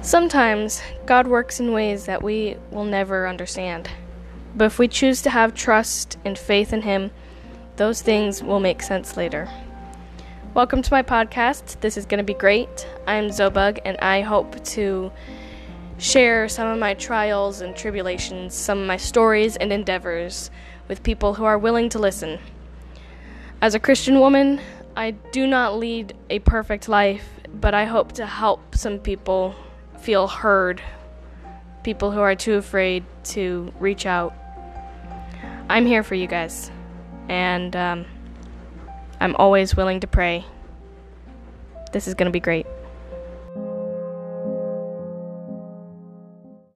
Sometimes God works in ways that we will never understand. But if we choose to have trust and faith in Him, those things will make sense later. Welcome to my podcast. This is going to be great. I'm Zobug, and I hope to share some of my trials and tribulations, some of my stories and endeavors with people who are willing to listen. As a Christian woman, I do not lead a perfect life, but I hope to help some people feel heard, people who are too afraid to reach out. I'm here for you guys, and um, I'm always willing to pray. This is going to be great.